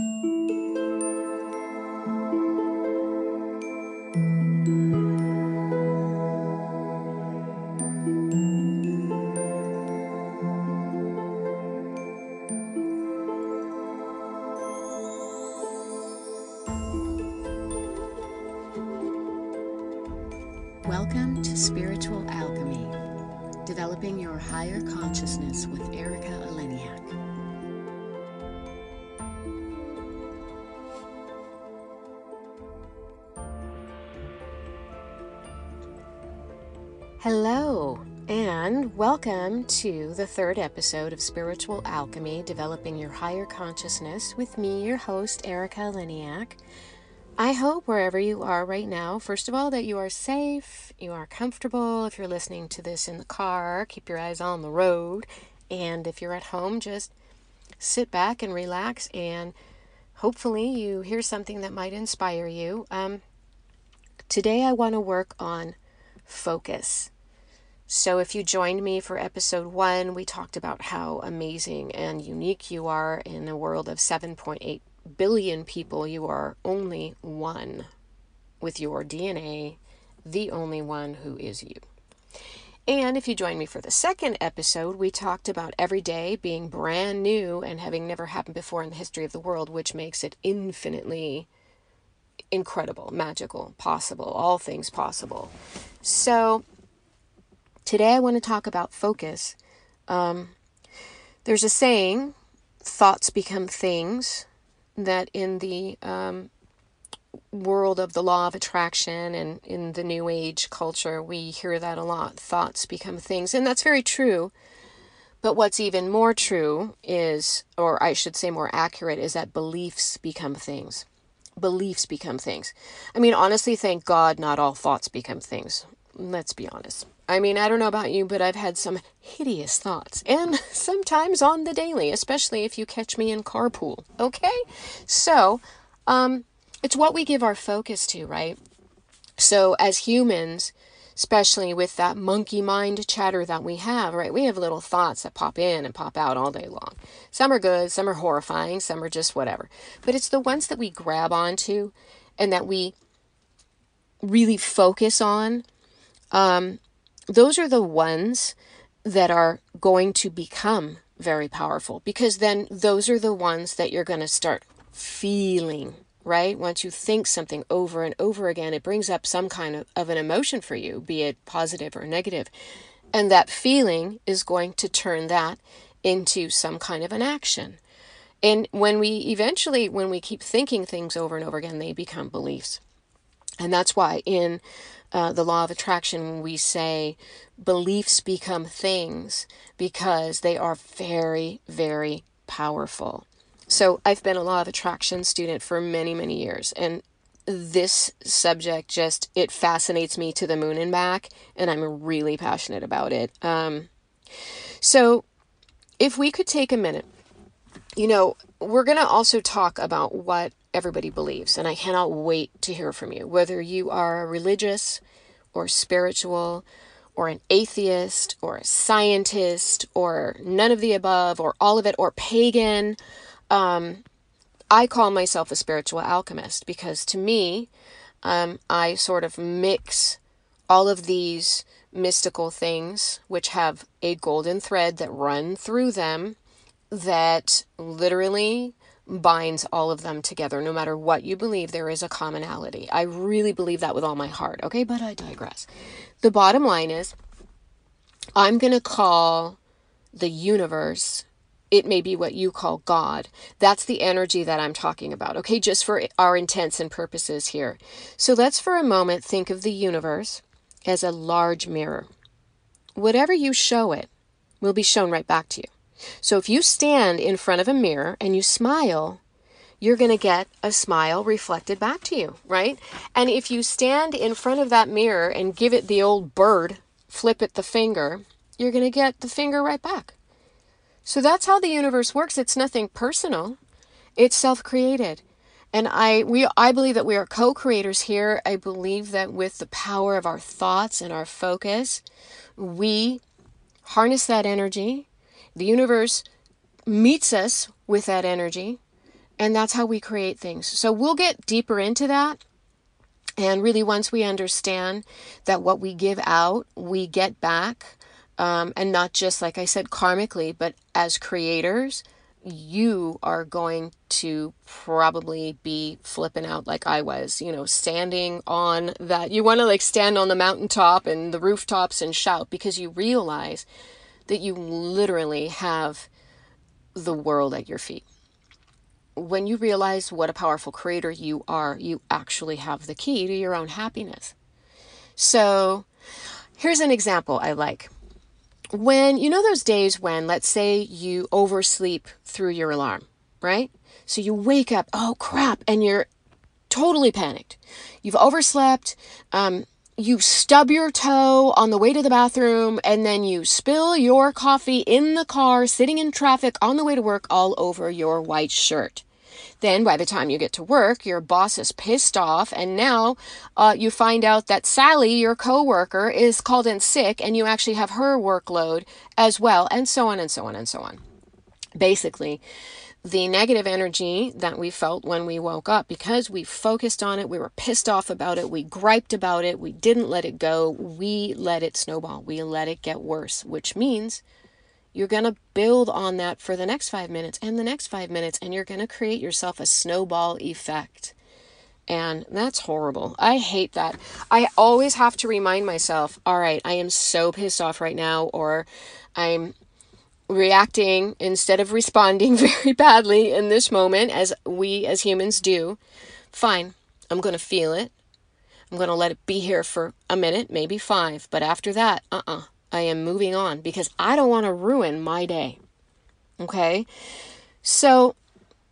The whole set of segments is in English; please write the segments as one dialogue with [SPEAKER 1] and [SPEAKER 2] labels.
[SPEAKER 1] Welcome to the third episode of Spiritual Alchemy, developing your higher consciousness with me, your host, Erika Eleniak. I hope wherever you are right now, first of all, that you are safe, you are comfortable. If you're listening to this in the car, keep your eyes on the road. And if you're at home, just sit back and relax. And hopefully, you hear something that might inspire you. Um, today, I want to work on focus. So, if you joined me for episode one, we talked about how amazing and unique you are in a world of 7.8 billion people, you are only one with your DNA, the only one who is you. And if you join me for the second episode, we talked about every day being brand new and having never happened before in the history of the world, which makes it infinitely incredible, magical, possible, all things possible. So today I want to talk about focus. Um, there's a saying, thoughts become things that in the um, world of the law of attraction and in the new age culture, we hear that a lot. Thoughts become things. And that's very true. But what's even more true is, or I should say more accurate, is that beliefs become things. Beliefs become things. I mean, honestly, thank God not all thoughts become things. Let's be honest. I mean, I don't know about you, but I've had some hideous thoughts, and sometimes on the daily, especially if you catch me in carpool. Okay? So, um, it's what we give our focus to, right? So, as humans, especially with that monkey mind chatter that we have, right? We have little thoughts that pop in and pop out all day long. Some are good, some are horrifying, some are just whatever. But it's the ones that we grab onto and that we really focus on. Um, those are the ones that are going to become very powerful because then those are the ones that you're going to start feeling right? Once you think something over and over again it brings up some kind of, of an emotion for you be it positive or negative. And that feeling is going to turn that into some kind of an action. And when we eventually when we keep thinking things over and over again they become beliefs. And that's why in uh, the law of attraction, we say beliefs become things because they are very, very powerful. So I've been a law of attraction student for many, many years, and this subject just it fascinates me to the moon and back, and I'm really passionate about it. Um, so if we could take a minute, you know, we're going to also talk about what everybody believes. And I cannot wait to hear from you, whether you are religious or spiritual or an atheist or a scientist or none of the above or all of it or pagan. Um, I call myself a spiritual alchemist because to me, um, I sort of mix all of these mystical things which have a golden thread that run through them that literally binds all of them together. No matter what you believe, there is a commonality. I really believe that with all my heart. Okay, but I digress. The bottom line is I'm going to call the universe, it may be what you call God. That's the energy that I'm talking about. Okay, just for our intents and purposes here. So let's for a moment think of the universe as a large mirror. Whatever you show it will be shown right back to you. So if you stand in front of a mirror and you smile, you're going to get a smile reflected back to you, right? And if you stand in front of that mirror and give it the old bird, flip it the finger, you're going to get the finger right back. So that's how the universe works. It's nothing personal. It's self-created. And I we I believe that we are co-creators here. I believe that with the power of our thoughts and our focus, we harness that energy the universe meets us with that energy And that's how we create things. So we'll get deeper into that. And really, once we understand that what we give out, we get back, um, and not just, like I said, karmically, but as creators, you are going to probably be flipping out like I was, you know, standing on that. You want to like stand on the mountaintop and the rooftops and shout because you realize that you literally have the world at your feet. When you realize what a powerful creator you are, you actually have the key to your own happiness. So, here's an example I like when you know those days when let's say you oversleep through your alarm right so you wake up oh crap and you're totally panicked you've overslept um, you stub your toe on the way to the bathroom and then you spill your coffee in the car sitting in traffic on the way to work all over your white shirt then, by the time you get to work, your boss is pissed off, and now uh, you find out that Sally, your coworker, is called in sick, and you actually have her workload as well, and so on and so on and so on. Basically, the negative energy that we felt when we woke up because we focused on it, we were pissed off about it, we griped about it, we didn't let it go, we let it snowball, we let it get worse, which means you're going to build on that for the next five minutes and the next five minutes, and you're going to create yourself a snowball effect. And that's horrible. I hate that. I always have to remind myself all right, I am so pissed off right now, or I'm reacting instead of responding very badly in this moment, as we as humans do. Fine, I'm going to feel it. I'm going to let it be here for a minute, maybe five. But after that, uh uh-uh. uh I am moving on because I don't want to ruin my day. Okay? So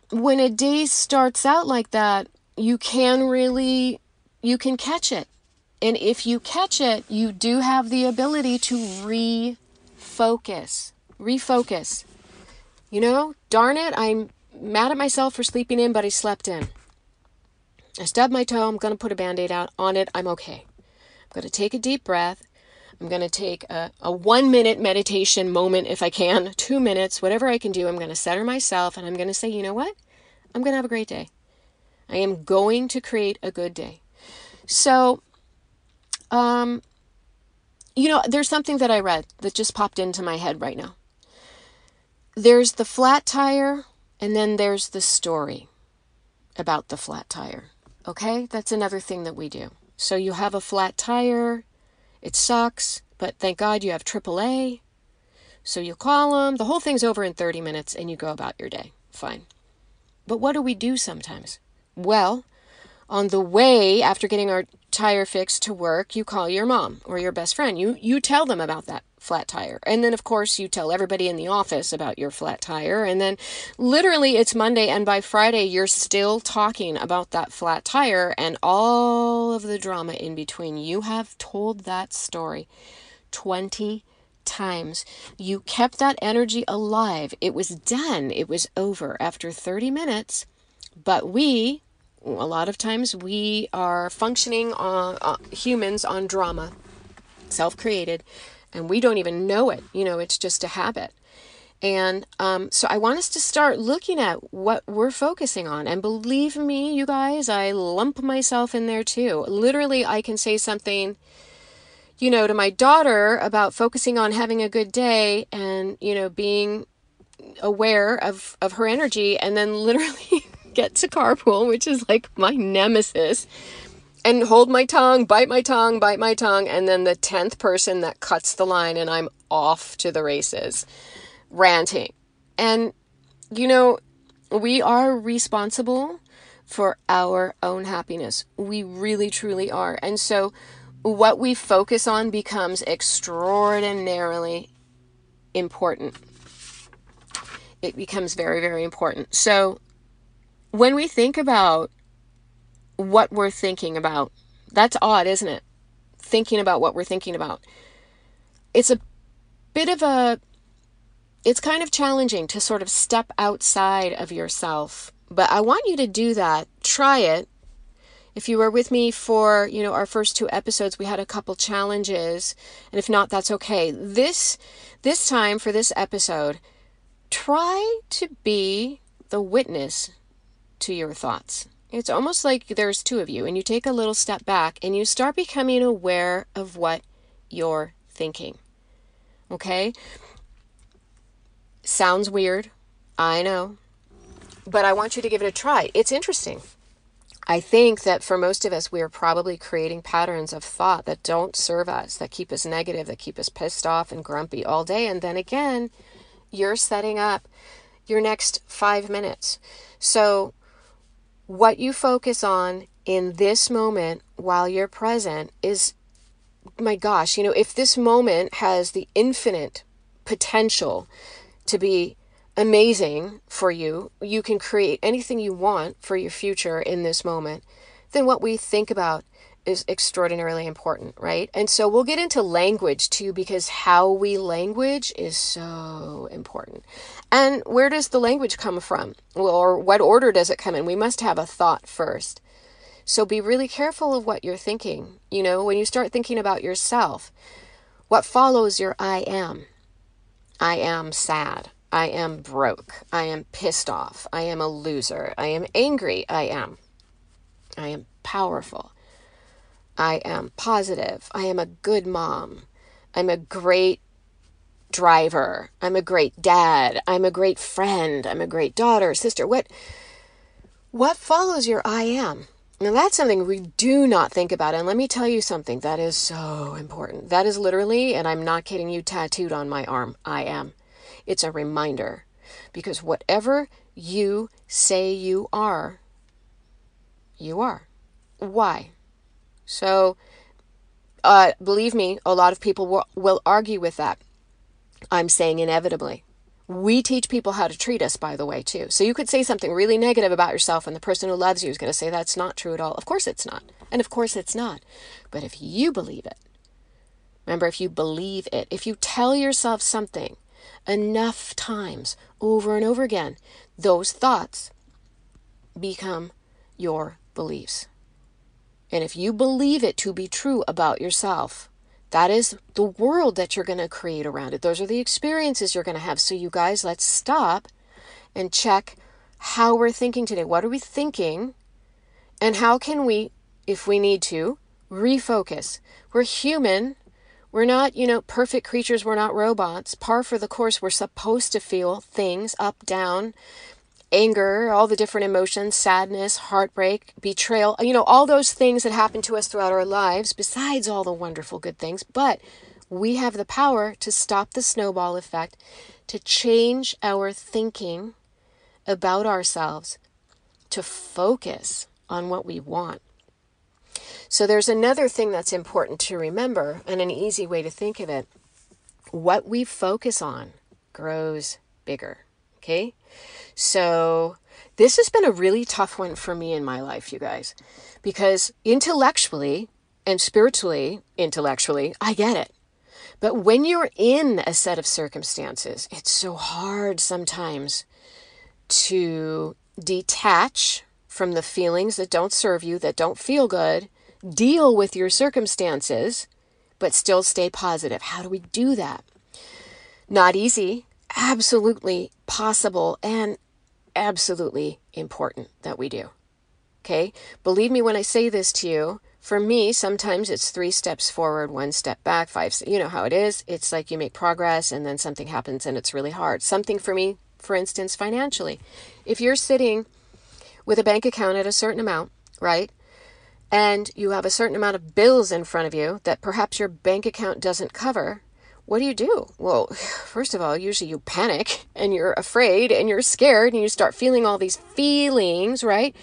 [SPEAKER 1] when a day starts out like that, you can really you can catch it. And if you catch it, you do have the ability to refocus. Refocus. You know, darn it, I'm mad at myself for sleeping in, but I slept in. I stubbed my toe. I'm going to put a band aid out on it. I'm okay. I'm going to take a deep breath. I'm going to take a, a one minute meditation moment if I can, two minutes, whatever I can do. I'm going to center myself and I'm going to say, you know what? I'm going to have a great day. I am going to create a good day. So, um, you know, there's something that I read that just popped into my head right now. There's the flat tire, and then there's the story about the flat tire. Okay? That's another thing that we do. So you have a flat tire, it sucks, but thank God you have AAA. So you call them, the whole thing's over in 30 minutes, and you go about your day. Fine. But what do we do sometimes? Well, on the way after getting our tire fixed to work, you call your mom or your best friend. You you tell them about that flat tire. And then of course you tell everybody in the office about your flat tire and then literally it's Monday and by Friday you're still talking about that flat tire and all of the drama in between. You have told that story 20 times. You kept that energy alive. It was done. It was over after 30 minutes. But we a lot of times we are functioning on uh, humans on drama, self created, and we don't even know it. You know, it's just a habit. And um, so I want us to start looking at what we're focusing on. And believe me, you guys, I lump myself in there too. Literally, I can say something, you know, to my daughter about focusing on having a good day and, you know, being aware of, of her energy. And then literally get to carpool, which is like my nemesis, and hold my tongue, bite my tongue, bite my tongue, and then the 10th person that cuts the line, and I'm off to the races, ranting. And, you know, we are responsible for our own happiness. We really, truly are. And so, what we focus on becomes extraordinarily important. It becomes very, very important. So, when we think about what we're thinking about, that's odd, isn't it? Thinking about what we're thinking about. It's a bit of a it's kind of challenging to sort of step outside of yourself. But I want you to do that. Try it. If you were with me for, you know, our first two episodes, we had a couple challenges, and if not, that's okay. This this time for this episode, try to be the witness to your thoughts. It's almost like there's two of you, and you take a little step back and you start becoming aware of what you're thinking. Okay? Sounds weird. I know. But I want you to give it a try. It's interesting. I think that for most of us, we are probably creating patterns of thought that don't serve us, that keep us negative, that keep us pissed off and grumpy all day. And then again, you're setting up your next five minutes. So, what you focus on in this moment while you're present is, my gosh, you know, if this moment has the infinite potential to be amazing for you, you can create anything you want for your future in this moment, then what we think about is extraordinarily important, right? And so we'll get into language too, because how we language is so important. And where does the language come from? Or what order does it come in? We must have a thought first. So be really careful of what you're thinking. You know, when you start thinking about yourself, what follows your I am? I am sad. I am broke. I am pissed off. I am a loser. I am angry. I am. I am powerful. I am positive. I am a good mom. I'm a great driver. I'm a great dad. I'm a great friend. I'm a great daughter, sister. What what follows your I am? Now that's something we do not think about. And let me tell you something that is so important. That is literally, and I'm not kidding you, tattooed on my arm. I am. It's a reminder. Because whatever you say you are, you are. Why? So, uh, believe me, a lot of people will, will argue with that. I'm saying inevitably. We teach people how to treat us, by the way, too. So you could say something really negative about yourself, and the person who loves you is going to say that's not true at all. Of course it's not. And of course it's not. But if you believe it, remember, if you believe it, if you tell yourself something enough times over and over again, those thoughts become your beliefs. And if you believe it to be true about yourself, that is the world that you're going to create around it. Those are the experiences you're going to have. So, you guys, let's stop and check how we're thinking today. What are we thinking? And how can we, if we need to, refocus? We're human. We're not, you know, perfect creatures. We're not robots. Par for the course, we're supposed to feel things up, down, anger, all the different emotions, sadness, heartbreak, betrayal, you know, all those things that happen to us throughout our lives, besides all the wonderful good things. But we have the power to stop the snowball effect, to change our thinking about ourselves, to focus on what we want. So there's another thing that's important to remember, and an easy way to think of it. What we focus on grows bigger. Okay? So, this has been a really tough one for me in my life, you guys, because intellectually and spiritually, intellectually, I get it. But when you're in a set of circumstances, it's so hard sometimes to detach from the feelings that don't serve you, that don't feel good, deal with your circumstances, but still stay positive. How do we do that? Not easy, absolutely possible, and absolutely important that we do. Okay? Believe me when I say this to you. For me, sometimes it's three steps forward, one step back, five. You know how it is. It's like you make progress and then something happens and it's really hard. Something for me, for instance, financially. If you're sitting with a bank account at a certain amount, right? And you have a certain amount of bills in front of you that perhaps your bank account doesn't cover, what do you do? Well, first of all, usually you panic and you're afraid and you're scared and you start feeling all these feelings, right?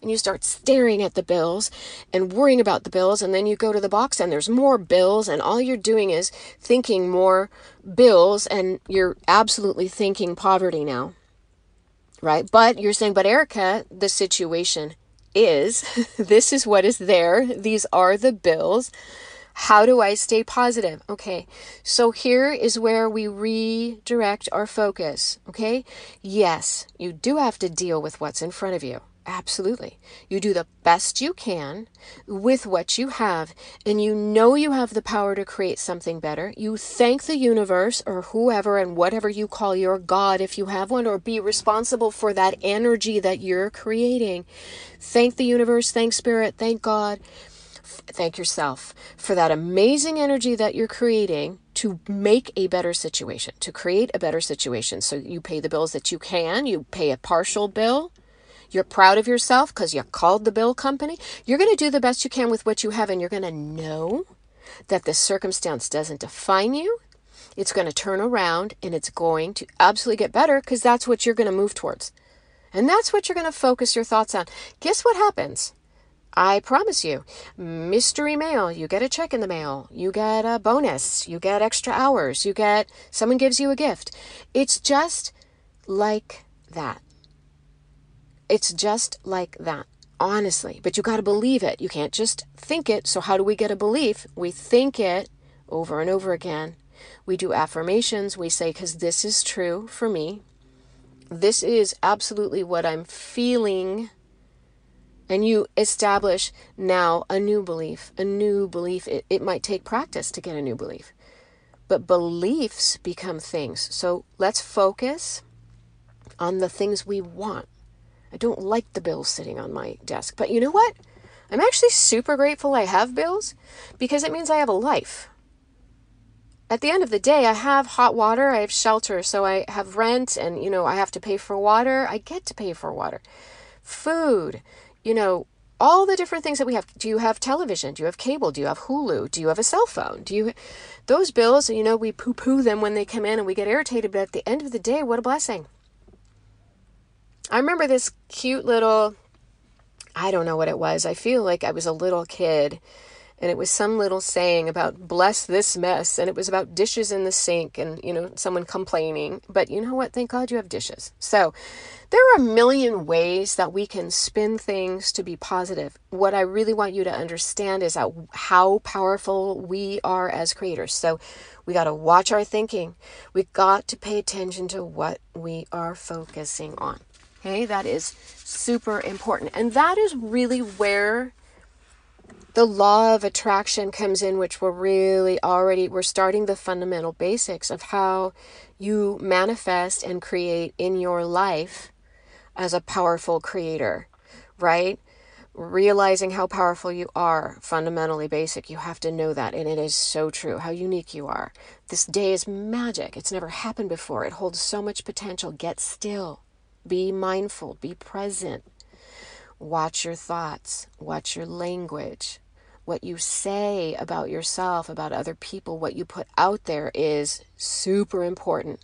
[SPEAKER 1] And you start staring at the bills and worrying about the bills. And then you go to the box and there's more bills, and all you're doing is thinking more bills, and you're absolutely thinking poverty now, right? But you're saying, but Erika, the situation is this is what is there, these are the bills how do I stay positive? Okay, so here is where we redirect our focus. Okay, yes, you do have to deal with what's in front of you. Absolutely. You do the best you can with what you have, and you know you have the power to create something better. You thank the universe or whoever and whatever you call your God, if you have one, or be responsible for that energy that you're creating. Thank the universe, thank Spirit, thank God, thank yourself for that amazing energy that you're creating to make a better situation, to create a better situation. So you pay the bills that you can, you pay a partial bill you're proud of yourself because you called the bill company. You're going to do the best you can with what you have, and you're going to know that the circumstance doesn't define you. It's going to turn around and it's going to absolutely get better because that's what you're going to move towards. And that's what you're going to focus your thoughts on. Guess what happens? I promise you, mystery mail, you get a check in the mail, you get a bonus, you get extra hours, you get someone gives you a gift. It's just like that. It's just like that, honestly. But you got to believe it. You can't just think it. So, how do we get a belief? We think it over and over again. We do affirmations. We say, because this is true for me. This is absolutely what I'm feeling. And you establish now a new belief, a new belief. It, it might take practice to get a new belief, but beliefs become things. So let's focus on the things we want. I don't like the bills sitting on my desk. But you know what? I'm actually super grateful I have bills because it means I have a life. At the end of the day, I have hot water, I have shelter, so I have rent and you know, I have to pay for water. I get to pay for water. Food, you know, all the different things that we have. Do you have television? Do you have cable? Do you have Hulu? Do you have a cell phone? Do you those bills, you know, we poo-poo them when they come in and we get irritated, but at the end of the day, what a blessing. I remember this cute little, I don't know what it was. I feel like I was a little kid and it was some little saying about bless this mess and it was about dishes in the sink and you know someone complaining but you know what thank god you have dishes so there are a million ways that we can spin things to be positive. What i really want you to understand is that how powerful we are as creators. So we got to watch our thinking. We got to pay attention to what we are focusing on. Okay, that is super important. And that is really where the law of attraction comes in, which we're really already, we're starting the fundamental basics of how you manifest and create in your life as a powerful creator, right? Realizing how powerful you are, fundamentally basic. You have to know that. And it is so true how unique you are. This day is magic. It's never happened before. It holds so much potential. Get still be mindful, be present. Watch your thoughts, watch your language. What you say about yourself, about other people, what you put out there is super important.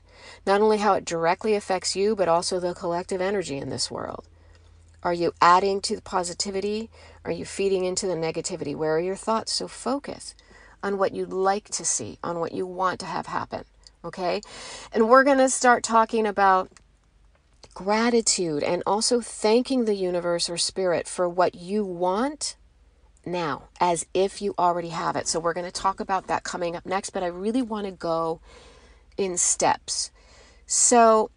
[SPEAKER 1] Not only how it directly affects you, but also the collective energy in this world. Are you adding to the positivity? Are you feeding into the negativity? Where are your thoughts? So focus on what you'd like to see, on what you want to have happen. Okay? And we're going to start talking about gratitude and also thanking the universe or spirit for what you want now as if you already have it. So we're going to talk about that coming up next, but I really want to go in steps. So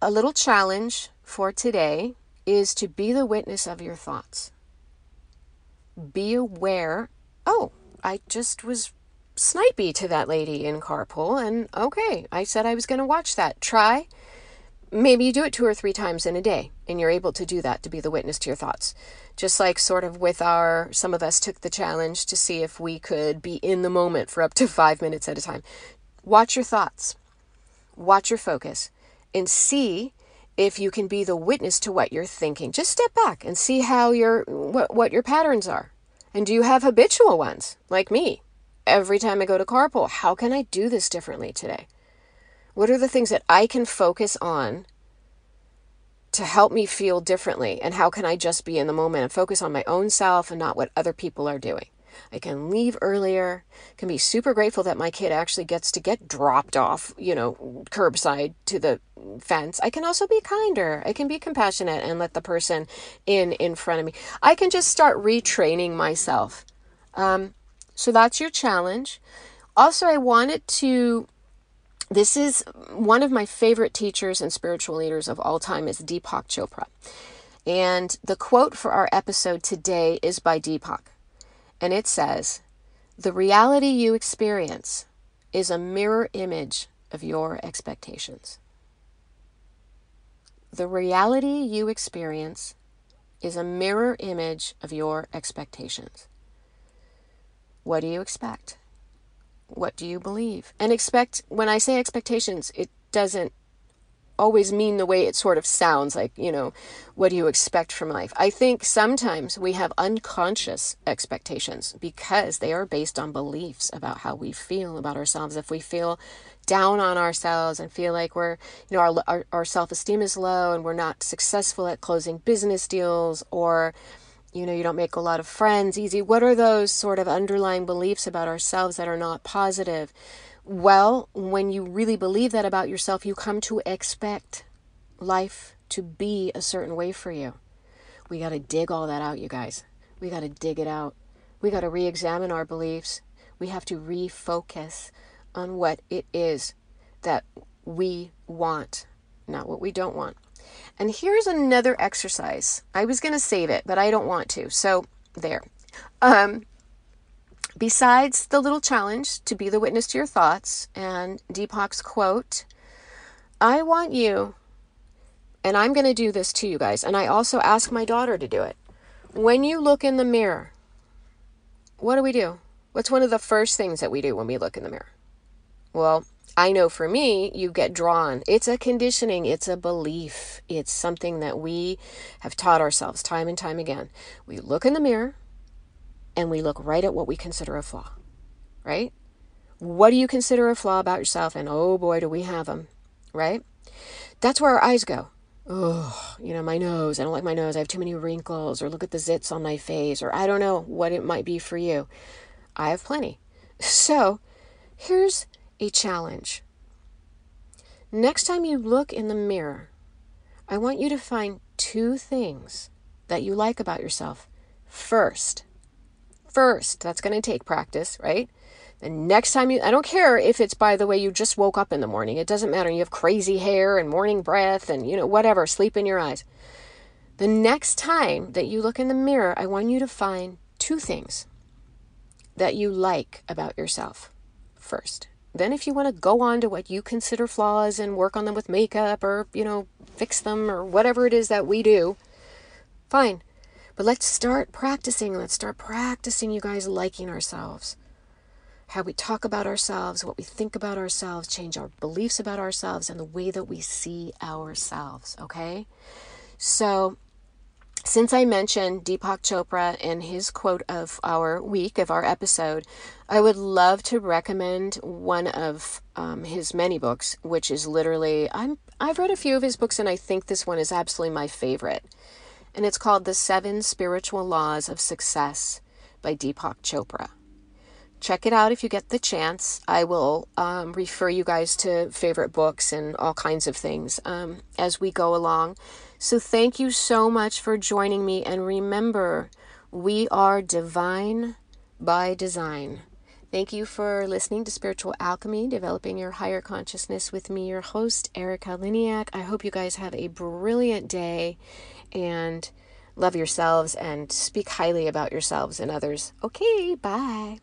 [SPEAKER 1] a little challenge for today is to be the witness of your thoughts. Be aware, oh, I just was snipey to that lady in carpool and okay, I said I was going to watch that. Try maybe you do it two or three times in a day and you're able to do that to be the witness to your thoughts just like sort of with our some of us took the challenge to see if we could be in the moment for up to five minutes at a time watch your thoughts. Watch your focus. And see if you can be the witness to what you're thinking. Just step back and see how your what, what your patterns are. And do you have habitual ones like me? Every time i go to carpool how can i do this differently today? What are the things that I can focus on to help me feel differently? And how can I just be in the moment and focus on my own self and not what other people are doing? I can leave earlier, can be super grateful that my kid actually gets to get dropped off, you know, curbside to the fence. I can also be kinder. I can be compassionate and let the person in in front of me. I can just start retraining myself. Um, so that's your challenge. Also, I wanted to this is one of my favorite teachers and spiritual leaders of all time is Deepak Chopra. And the quote for our episode today is by Deepak. And it says, The reality you experience is a mirror image of your expectations. The reality you experience is a mirror image of your expectations. What do you expect? What do you believe? And expect, when I say expectations, it doesn't always mean the way it sort of sounds like, you know, what do you expect from life? I think sometimes we have unconscious expectations because they are based on beliefs about how we feel about ourselves. If we feel down on ourselves and feel like we're, you know, our, our, our self esteem is low and we're not successful at closing business deals or, you know, you don't make a lot of friends easy. What are those sort of underlying beliefs about ourselves that are not positive? Well, when you really believe that about yourself, you come to expect life to be a certain way for you. We got to dig all that out, you guys. We got to dig it out. We got to re examine our beliefs. We have to refocus on what it is that we want, not what we don't want. And here's another exercise. I was going to save it, but I don't want to. So, there. Um, Besides the little challenge to be the witness to your thoughts and Deepak's quote, I want you, and I'm going to do this to you guys, and I also ask my daughter to do it. When you look in the mirror, what do we do? What's one of the first things that we do when we look in the mirror? Well, I know for me, you get drawn. It's a conditioning, it's a belief, it's something that we have taught ourselves time and time again. We look in the mirror, and we look right at what we consider a flaw, right? What do you consider a flaw about yourself? And oh boy, do we have them, right? That's where our eyes go. Oh, you know, my nose. I don't like my nose. I have too many wrinkles. Or look at the zits on my face. Or I don't know what it might be for you. I have plenty. So here's a challenge. Next time you look in the mirror, I want you to find two things that you like about yourself first first. That's going to take practice, right? The next time you, I don't care if it's by the way you just woke up in the morning. It doesn't matter. You have crazy hair and morning breath and, you know, whatever, sleep in your eyes. The next time that you look in the mirror, I want you to find two things that you like about yourself first. Then, if you want to go on to what you consider flaws and work on them with makeup or, you know, fix them or whatever it is that we do, fine. But let's start practicing. Let's start practicing, you guys, liking ourselves. How we talk about ourselves, what we think about ourselves, change our beliefs about ourselves, and the way that we see ourselves, okay? So, since I mentioned Deepak Chopra and his quote of our week, of our episode, I would love to recommend one of um, his many books, which is literally, I'm, I've read a few of his books, and I think this one is absolutely my favorite and it's called The Seven Spiritual Laws of Success by Deepak Chopra. Check it out if you get the chance. I will um, refer you guys to favorite books and all kinds of things um, as we go along. So, thank you so much for joining me. And remember, we are divine by design. Thank you for listening to Spiritual Alchemy, Developing Your Higher Consciousness with me, your host, Erika Eleniak. I hope you guys have a brilliant day and love yourselves and speak highly about yourselves and others. Okay, bye.